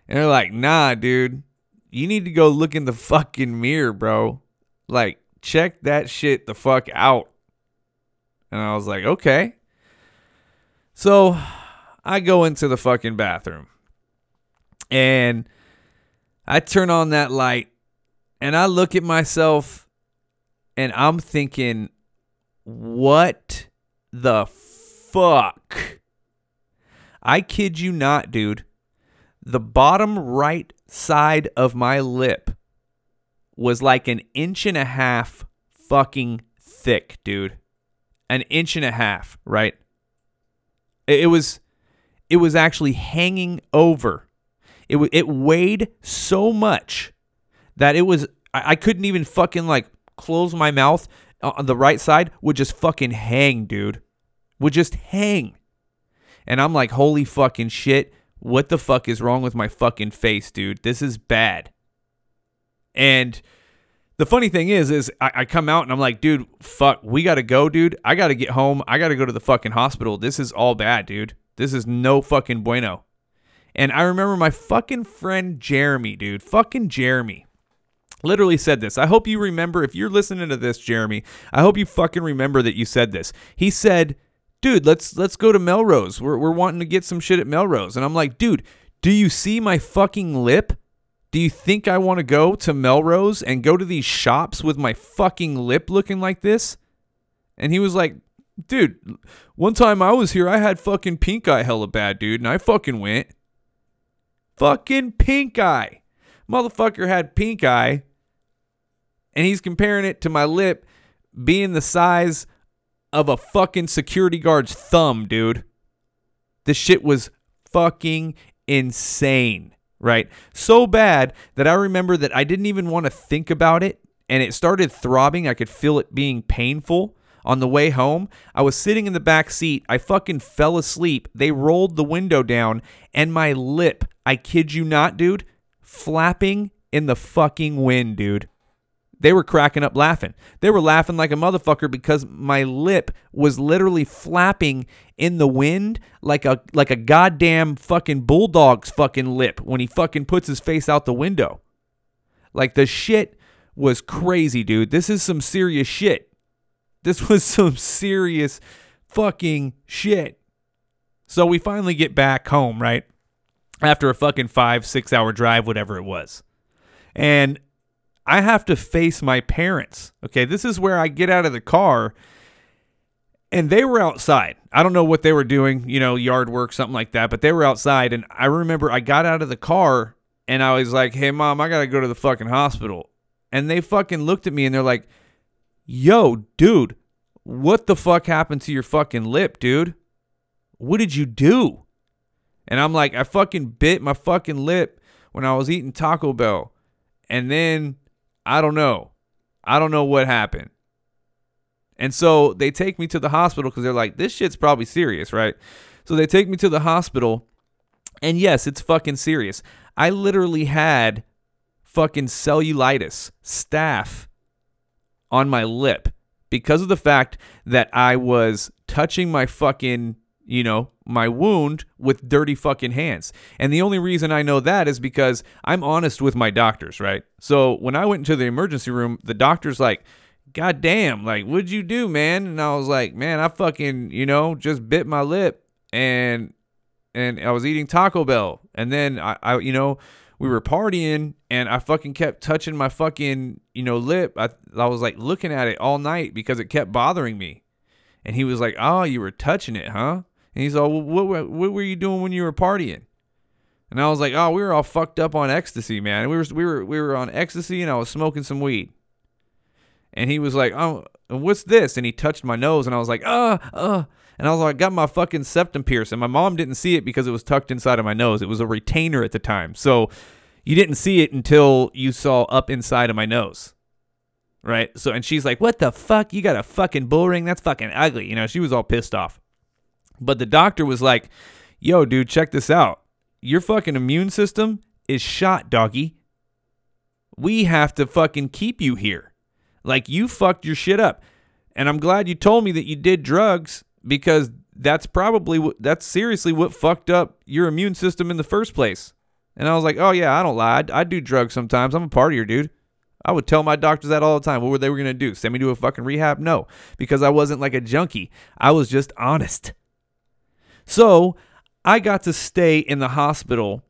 And they're like, nah, dude, you need to go look in the fucking mirror, bro. Like, check that shit the fuck out. And I was like, okay. So I go into the fucking bathroom and I turn on that light and I look at myself and I'm thinking, what the fuck? I kid you not, dude. The bottom right side of my lip was like an inch and a half fucking thick, dude. An inch and a half, right? It, was it was actually hanging over. It it weighed so much that it was I couldn't even fucking like close my mouth on the right side would just fucking hang, dude. Would just hang. And I'm like, holy fucking shit. What the fuck is wrong with my fucking face, dude? This is bad. And the funny thing is, is I, I come out and I'm like, dude, fuck, we gotta go, dude. I gotta get home. I gotta go to the fucking hospital. This is all bad, dude. This is no fucking bueno. And I remember my fucking friend Jeremy, dude. Fucking Jeremy. Literally said this. I hope you remember if you're listening to this, Jeremy. I hope you fucking remember that you said this. He said, "Dude, let's let's go to Melrose. We're we're wanting to get some shit at Melrose." And I'm like, "Dude, do you see my fucking lip? Do you think I want to go to Melrose and go to these shops with my fucking lip looking like this?" And he was like, "Dude, one time I was here, I had fucking pink eye hella bad, dude, and I fucking went. Fucking pink eye. Motherfucker had pink eye and he's comparing it to my lip being the size of a fucking security guard's thumb, dude. This shit was fucking insane, right? So bad that I remember that I didn't even want to think about it and it started throbbing. I could feel it being painful on the way home. I was sitting in the back seat. I fucking fell asleep. They rolled the window down and my lip, I kid you not, dude, flapping in the fucking wind, dude. They were cracking up laughing. They were laughing like a motherfucker because my lip was literally flapping in the wind like a like a goddamn fucking bulldog's fucking lip when he fucking puts his face out the window. Like the shit was crazy, dude. This is some serious shit. This was some serious fucking shit. So we finally get back home, right? After a fucking five, six hour drive, whatever it was. And I have to face my parents. Okay, this is where I get out of the car and they were outside. I don't know what they were doing, you know, yard work, something like that, but they were outside. And I remember I got out of the car and I was like, hey, mom, I got to go to the fucking hospital. And they fucking looked at me and they're like, yo, dude, what the fuck happened to your fucking lip, dude? What did you do? And I'm like, I fucking bit my fucking lip when I was eating Taco Bell. And then I don't know. I don't know what happened. And so they take me to the hospital because they're like, this shit's probably serious, right? So they take me to the hospital, and yes, it's fucking serious. I literally had fucking cellulitis, staph on my lip because of the fact that I was touching my fucking, you know, my wound with dirty fucking hands. And the only reason I know that is because I'm honest with my doctors, right? So when I went into the emergency room, the doctor's like, God damn, like, what'd you do, man? And I was like, man, I fucking, you know, just bit my lip and and I was eating Taco Bell. And then I, I you know, we were partying and I fucking kept touching my fucking, you know, lip. I, I was like looking at it all night because it kept bothering me. And he was like, Oh, you were touching it, huh? And he's all, well, what, what, were you doing when you were partying? And I was like, Oh, we were all fucked up on ecstasy, man. We were, we were, we were on ecstasy and I was smoking some weed. And he was like, Oh, what's this? And he touched my nose and I was like, Uh, uh. And I was like, I got my fucking septum pierced. And my mom didn't see it because it was tucked inside of my nose. It was a retainer at the time. So you didn't see it until you saw up inside of my nose. Right? So, and she's like, What the fuck? You got a fucking bull ring? That's fucking ugly. You know, she was all pissed off. But the doctor was like, Yo, dude, check this out. Your fucking immune system is shot, doggy. We have to fucking keep you here. Like, you fucked your shit up. And I'm glad you told me that you did drugs because that's probably what that's seriously what fucked up your immune system in the first place. And I was like, oh yeah, I don't lie. I, I do drugs sometimes. I'm a partier, dude. I would tell my doctors that all the time. What were they were gonna do? Send me to a fucking rehab? No, because I wasn't like a junkie. I was just honest. So I got to stay in the hospital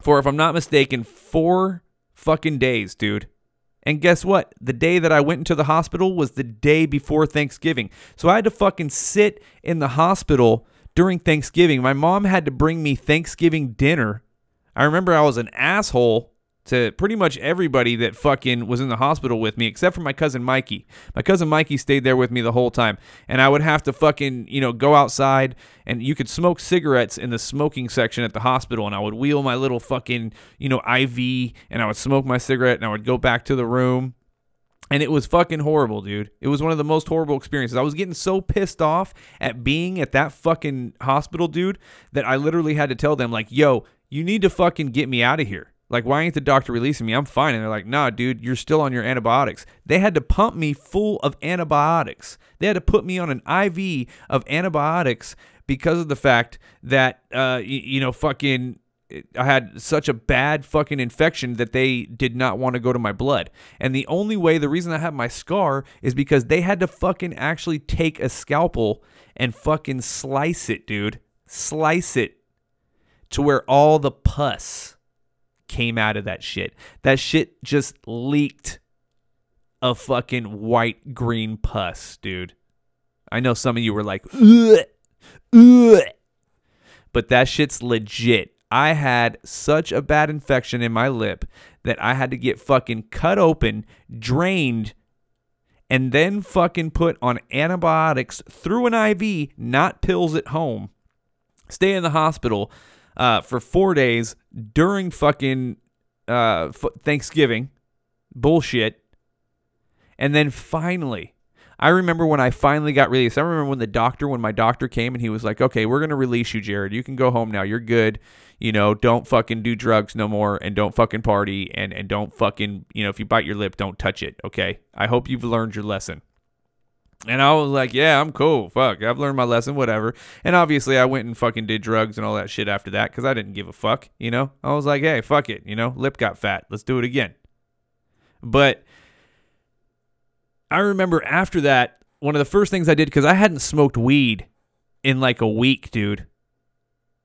for, if I'm not mistaken, four fucking days, dude. And guess what? The day that I went into the hospital was the day before Thanksgiving. So I had to fucking sit in the hospital during Thanksgiving. My mom had to bring me Thanksgiving dinner. I remember I was an asshole to pretty much everybody that fucking was in the hospital with me, except for my cousin Mikey. My cousin Mikey stayed there with me the whole time, and I would have to fucking, you know, go outside and you could smoke cigarettes in the smoking section at the hospital, and I would wheel my little fucking, you know, IV, and I would smoke my cigarette, and I would go back to the room. And it was fucking horrible, dude. It was one of the most horrible experiences. I was getting so pissed off at being at that fucking hospital, dude, that I literally had to tell them, like, yo, you need to fucking get me out of here. Like, why ain't the doctor releasing me? I'm fine. And they're like, nah, dude, you're still on your antibiotics. They had to pump me full of antibiotics. They had to put me on an IV of antibiotics because of the fact that, uh, you, you know, fucking. I had such a bad fucking infection that they did not want to go to my blood. And the only way, the reason I have my scar is because they had to fucking actually take a scalpel and fucking slice it, dude. Slice it to where all the pus came out of that shit. That shit just leaked a fucking white green pus, dude. I know some of you were like, ugh, ugh. but that shit's legit. I had such a bad infection in my lip that I had to get fucking cut open, drained, and then fucking put on antibiotics through an IV, not pills at home. Stay in the hospital uh, for four days during fucking uh, f- Thanksgiving. Bullshit. And then finally, I remember when I finally got released. I remember when the doctor, when my doctor came and he was like, okay, we're going to release you, Jarod. You can go home now. You're good. You know, don't fucking do drugs no more and don't fucking party and, and don't fucking, you know, if you bite your lip, don't touch it. Okay. I hope you've learned your lesson. And I was like, yeah, I'm cool. Fuck, I've learned my lesson, whatever. And obviously, I went and fucking did drugs and all that shit after that because I didn't give a fuck, you know? I was like, hey, fuck it, you know? Lip got fat. Let's do it again. But I remember after that, one of the first things I did because I hadn't smoked weed in like a week, dude.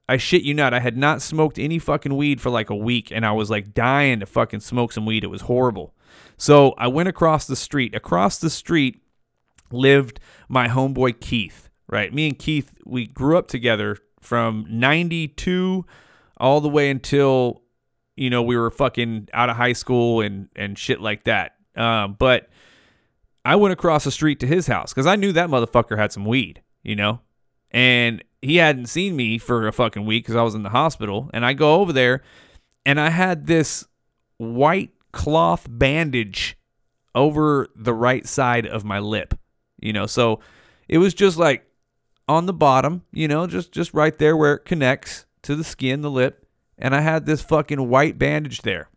I shit you not. I had not smoked any fucking weed for like a week and I was like dying to fucking smoke some weed. It was horrible. So I went across the street. Across the street, lived my homeboy Keith, right? Me and Keith, we grew up together from 92 all the way until, you know, we were fucking out of high school and, and shit like that. Um, but I went across the street to his house because I knew that motherfucker had some weed, you know? And he hadn't seen me for a fucking week because I was in the hospital. And I go over there and I had this white cloth bandage over the right side of my lip you know so it was just like on the bottom, you know, just just right there where it connects to the skin, the lip, and I had this fucking white bandage there.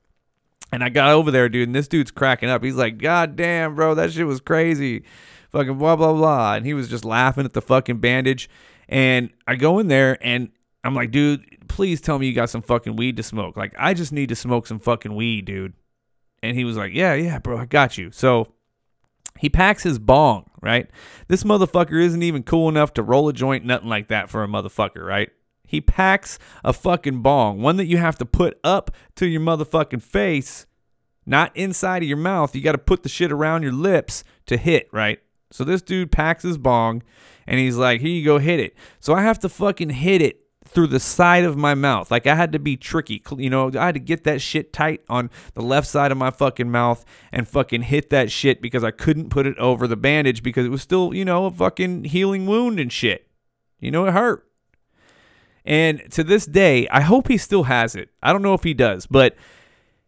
And I got over there, dude, and this dude's cracking up. He's like, God damn, bro, that shit was crazy. Fucking blah, blah, blah. And he was just laughing at the fucking bandage. And I go in there and I'm like, dude, please tell me you got some fucking weed to smoke. Like, I just need to smoke some fucking weed, dude. And he was like, yeah, yeah, bro, I got you. So he packs his bong, right? This motherfucker isn't even cool enough to roll a joint, nothing like that for a motherfucker, right? He packs a fucking bong, one that you have to put up to your motherfucking face, not inside of your mouth. You got to put the shit around your lips to hit, right? So this dude packs his bong and he's like, here you go, hit it. So I have to fucking hit it through the side of my mouth. Like I had to be tricky. You know, I had to get that shit tight on the left side of my fucking mouth and fucking hit that shit because I couldn't put it over the bandage because it was still, you know, a fucking healing wound and shit. You know, it hurt. And to this day, I hope he still has it. I don't know if he does, but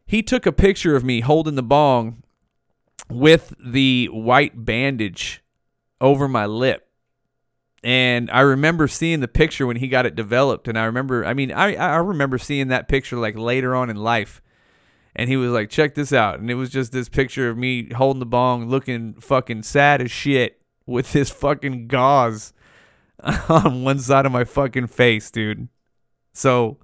he took a picture of me holding the bong with the white bandage over my lip. And I remember seeing the picture when he got it developed. And I remember, I mean, I, I remember seeing that picture like later on in life. And he was like, check this out. And it was just this picture of me holding the bong, looking fucking sad as shit with this fucking gauze on one side of my fucking face, dude. So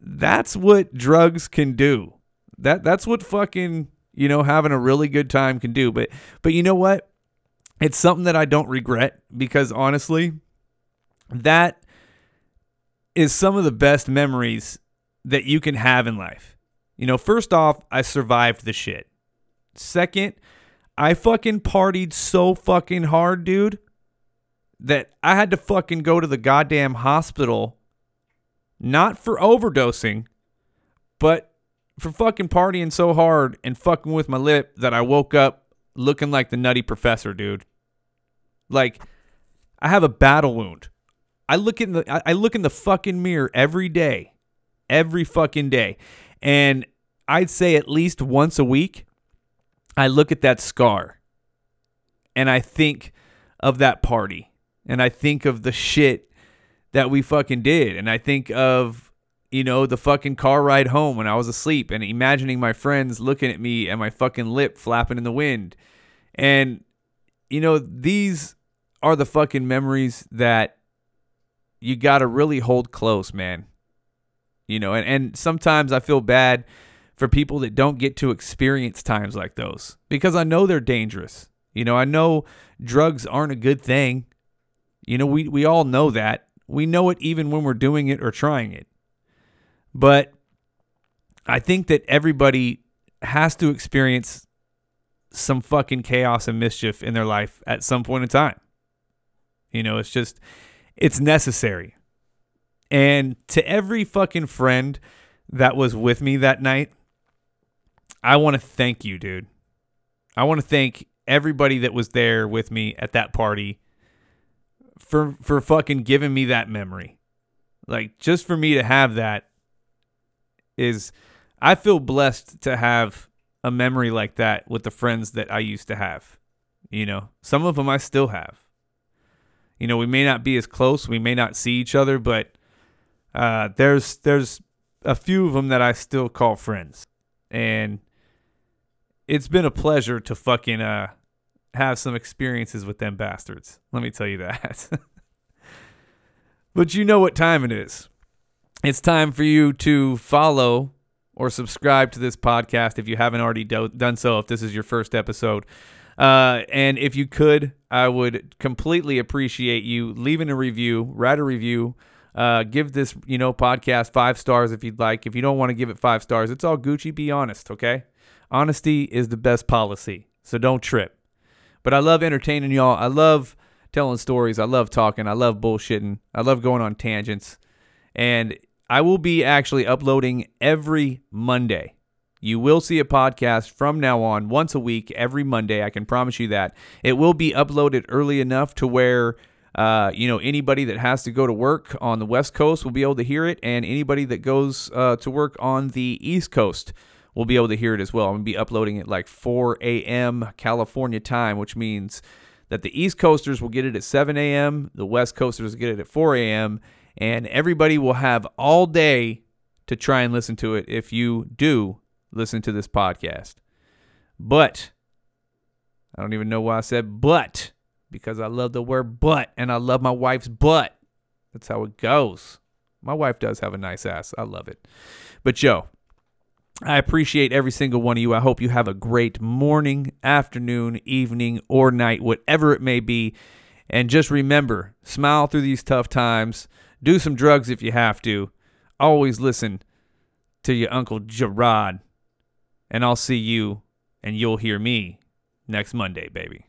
that's what drugs can do. That that's what fucking, you know, having a really good time can do. But but you know what? It's something that I don't regret because honestly, that is some of the best memories that you can have in life. You know, first off, I survived the shit. Second, I fucking partied so fucking hard, dude that I had to fucking go to the goddamn hospital, not for overdosing, but for fucking partying so hard and fucking with my lip that I woke up looking like the nutty professor, dude. Like, I have a battle wound. I look in the I look in the fucking mirror every day, every fucking day, and I'd say at least once a week, I look at that scar, and I think of that party and I think of the shit that we fucking did. And I think of, you know, the fucking car ride home when I was asleep and imagining my friends looking at me and my fucking lip flapping in the wind. And, you know, these are the fucking memories that you got to really hold close, man. You know, and, and sometimes I feel bad for people that don't get to experience times like those because I know they're dangerous. You know, I know drugs aren't a good thing. You know, we, we all know that. We know it even when we're doing it or trying it. But I think that everybody has to experience some fucking chaos and mischief in their life at some point in time. You know, it's just, it's necessary. And to every fucking friend that was with me that night, I want to thank you, dude. I want to thank everybody that was there with me at that party for for fucking giving me that memory. Like just for me to have that is I feel blessed to have a memory like that with the friends that I used to have. You know, some of them I still have. You know, we may not be as close, we may not see each other, but uh, there's there's a few of them that I still call friends, and it's been a pleasure to fucking uh, have some experiences with them bastards. Let me tell you that. but you know what time it is. It's time for you to follow or subscribe to this podcast if you haven't already do- done so, if this is your first episode. Uh, and if you could, I would completely appreciate you leaving a review, write a review. Uh, give this, you know, podcast five stars if you'd like. If you don't want to give it five stars, it's all Gucci. Be honest, okay? Honesty is the best policy, so don't trip. But I love entertaining y'all. I love telling stories. I love talking. I love bullshitting. I love going on tangents. And I will be actually uploading every Monday. You will see a podcast from now on once a week, every Monday. I can promise you that. It will be uploaded early enough to where uh, you know, anybody that has to go to work on the West Coast will be able to hear it, and anybody that goes uh, to work on the East Coast will be able to hear it as well. I'm to be uploading it like 4 a.m. California time, which means that the East Coasters will get it at 7 a.m., the West Coasters will get it at 4 a.m., and everybody will have all day to try and listen to it if you do listen to this podcast. But I don't even know why I said but because I love the word but and I love my wife's butt. That's how it goes. My wife does have a nice ass. I love it. But Joe, I appreciate every single one of you. I hope you have a great morning, afternoon, evening, or night, whatever it may be. And just remember, smile through these tough times. Do some drugs if you have to. Always listen to your Uncle Gerard. And I'll see you and you'll hear me next Monday, baby.